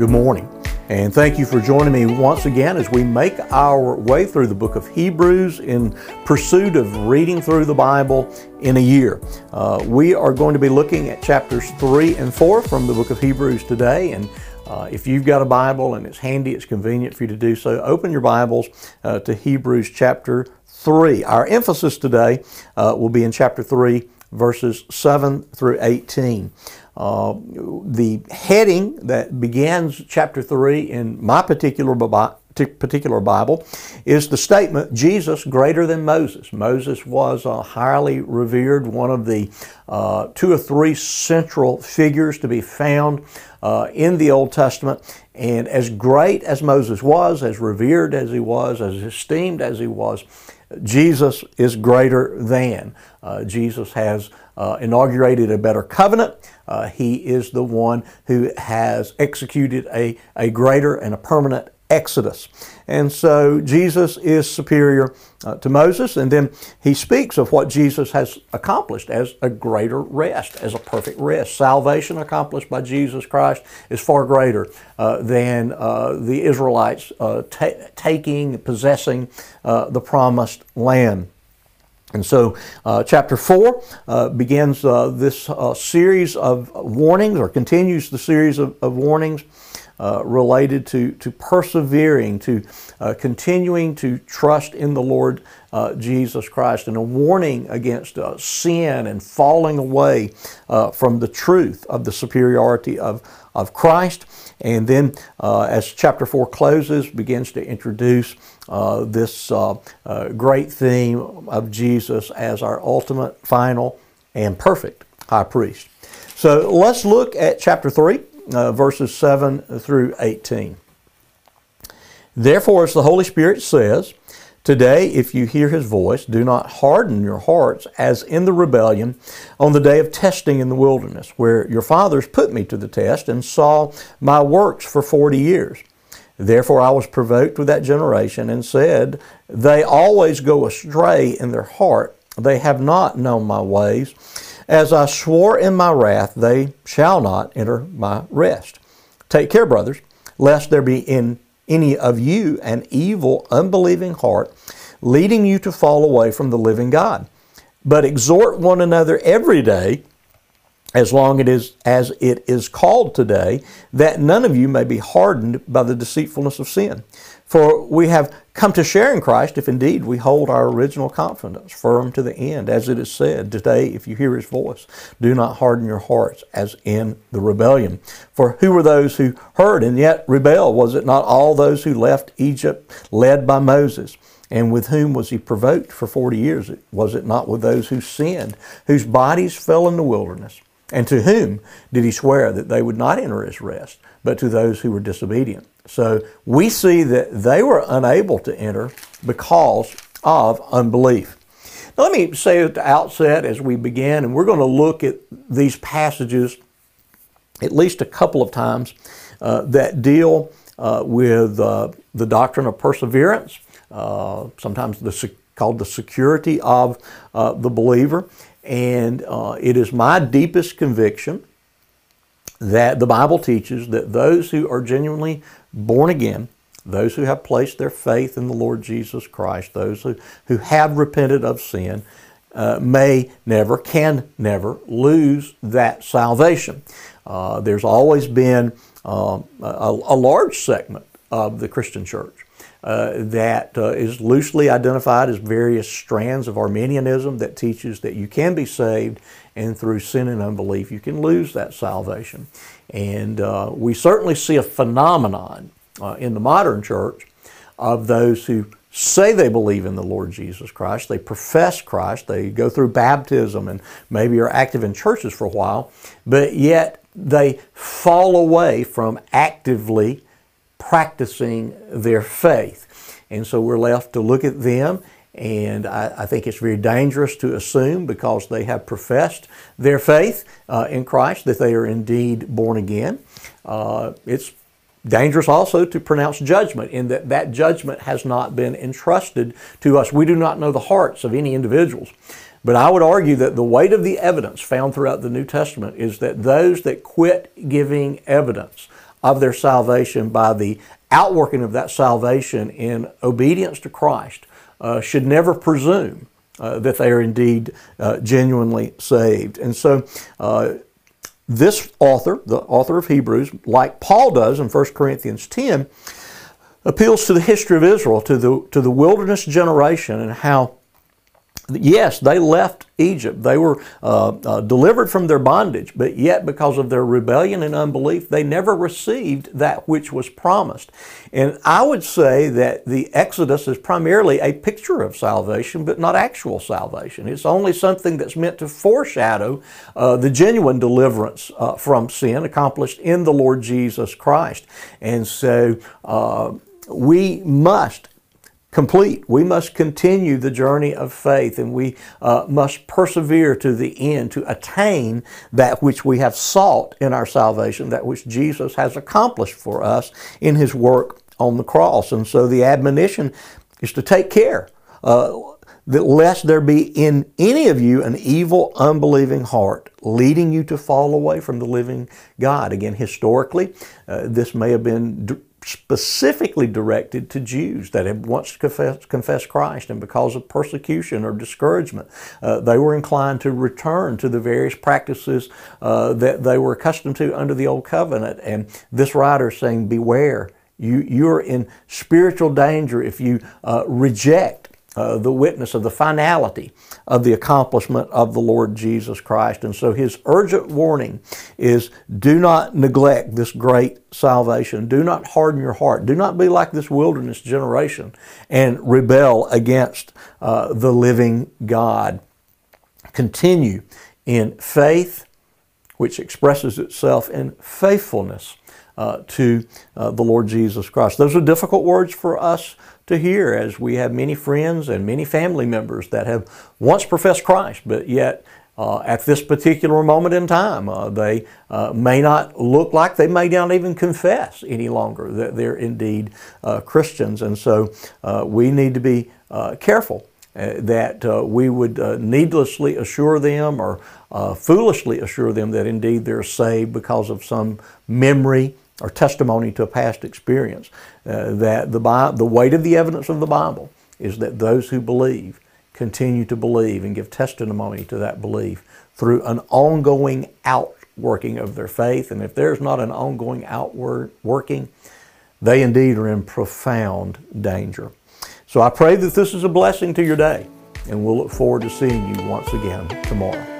Good morning, and thank you for joining me once again as we make our way through the book of Hebrews in pursuit of reading through the Bible in a year. Uh, we are going to be looking at chapters 3 and 4 from the book of Hebrews today, and uh, if you've got a Bible and it's handy, it's convenient for you to do so, open your Bibles uh, to Hebrews chapter 3. Our emphasis today uh, will be in chapter 3, verses 7 through 18. Uh, the heading that begins chapter 3 in my particular particular Bible is the statement Jesus greater than Moses. Moses was a highly revered, one of the uh, two or three central figures to be found uh, in the Old Testament. And as great as Moses was, as revered as he was, as esteemed as he was, Jesus is greater than. Uh, Jesus has uh, inaugurated a better covenant. Uh, he is the one who has executed a, a greater and a permanent Exodus. And so Jesus is superior uh, to Moses, and then he speaks of what Jesus has accomplished as a greater rest, as a perfect rest. Salvation accomplished by Jesus Christ is far greater uh, than uh, the Israelites uh, taking, possessing uh, the promised land. And so, uh, chapter 4 uh, begins uh, this uh, series of warnings, or continues the series of, of warnings uh, related to, to persevering, to uh, continuing to trust in the Lord uh, Jesus Christ, and a warning against uh, sin and falling away uh, from the truth of the superiority of, of Christ. And then, as chapter 4 closes, begins to introduce this great theme of Jesus as our ultimate, final, and perfect high priest. So let's look at chapter 3 uh, verses 7 through 18. Therefore, as the Holy Spirit says, Today, if you hear his voice, do not harden your hearts as in the rebellion on the day of testing in the wilderness, where your fathers put me to the test and saw my works for forty years. Therefore, I was provoked with that generation and said, They always go astray in their heart, they have not known my ways. As I swore in my wrath, they shall not enter my rest. Take care, brothers, lest there be in any of you an evil, unbelieving heart, leading you to fall away from the living God. But exhort one another every day, as long it is, as it is called today, that none of you may be hardened by the deceitfulness of sin. For we have come to share in Christ if indeed we hold our original confidence firm to the end. As it is said, today, if you hear his voice, do not harden your hearts as in the rebellion. For who were those who heard and yet rebelled? Was it not all those who left Egypt led by Moses? And with whom was he provoked for 40 years? Was it not with those who sinned, whose bodies fell in the wilderness? And to whom did he swear that they would not enter his rest, but to those who were disobedient? So we see that they were unable to enter because of unbelief. Now, let me say at the outset as we begin, and we're going to look at these passages at least a couple of times uh, that deal uh, with uh, the doctrine of perseverance, uh, sometimes the, called the security of uh, the believer. And uh, it is my deepest conviction that the Bible teaches that those who are genuinely born again, those who have placed their faith in the Lord Jesus Christ, those who, who have repented of sin, uh, may never, can never lose that salvation. Uh, there's always been um, a, a, large segment of the Christian church uh, that uh, is loosely identified as various strands of Arminianism that teaches that you can be saved and through sin and unbelief you can lose that salvation. And uh, we certainly see a phenomenon uh, in the modern church of those who say they believe in the Lord Jesus Christ, they profess Christ, they go through baptism and maybe are active in churches for a while, but yet they fall away from actively practicing their faith. And so we're left to look at them and I, I, think it's very dangerous to assume because they have professed their faith uh, in Christ that they are indeed born again. Uh, it's dangerous also to pronounce judgment in that that judgment has not been entrusted to us. We do not know the hearts of any individuals. But I would argue that the weight of the evidence found throughout the New Testament is that those that quit giving evidence of their salvation by the outworking of that salvation in obedience to Christ uh, should never presume uh, that they are indeed uh, genuinely saved. And so, uh, this author, the author of Hebrews, like Paul does in 1 Corinthians 10, appeals to the history of Israel, to the, to the wilderness generation, and how yes, they left Egypt. They were uh, uh, delivered from their bondage, but yet because of their rebellion and unbelief, they never received that which was promised. And I would say that the Exodus is primarily a picture of salvation, but not actual salvation. It's only something that's meant to foreshadow uh, the genuine deliverance uh, from sin accomplished in the Lord Jesus Christ. And so uh, we must complete. We must continue the journey of faith and we uh, must persevere to the end to attain that which we have sought in our salvation, that which Jesus has accomplished for us in His work on the cross. And so the admonition is to take care. Uh, that lest there be in any of you an evil, unbelieving heart, leading you to fall away from the living God. Again, historically, uh, this may have been specifically directed to Jews that had once confessed, confessed Christ, and because of persecution or discouragement, uh, they were inclined to return to the various practices uh, that they were accustomed to under the Old Covenant. And this writer is saying, Beware, you, you're in spiritual danger if you uh, reject uh, the witness of the finality of the accomplishment of the Lord Jesus Christ. And so his urgent warning is do not neglect this great salvation. Do not harden your heart. Do not be like this wilderness generation and rebel against uh, the living God. Continue in faith, which expresses itself in faithfulness uh, to uh, the Lord Jesus Christ. Those are difficult words for us to hear as we have many friends and many family members that have once professed Christ, but yet uh, at this particular moment in time, uh, they uh, may not look like they may not even confess any longer that they're indeed uh, Christians. And so uh, we need to be uh, careful that we would needlessly assure them or foolishly assure them that indeed they're saved because of some memory or testimony to a past experience. Uh, that the, the weight of the evidence of the Bible is that those who believe continue to believe and give testimony to that belief through an ongoing outworking of their faith. And if there's not an ongoing outward working, they indeed are in profound danger. So I pray that this is a blessing to your day, and we'll look forward to seeing you once again tomorrow.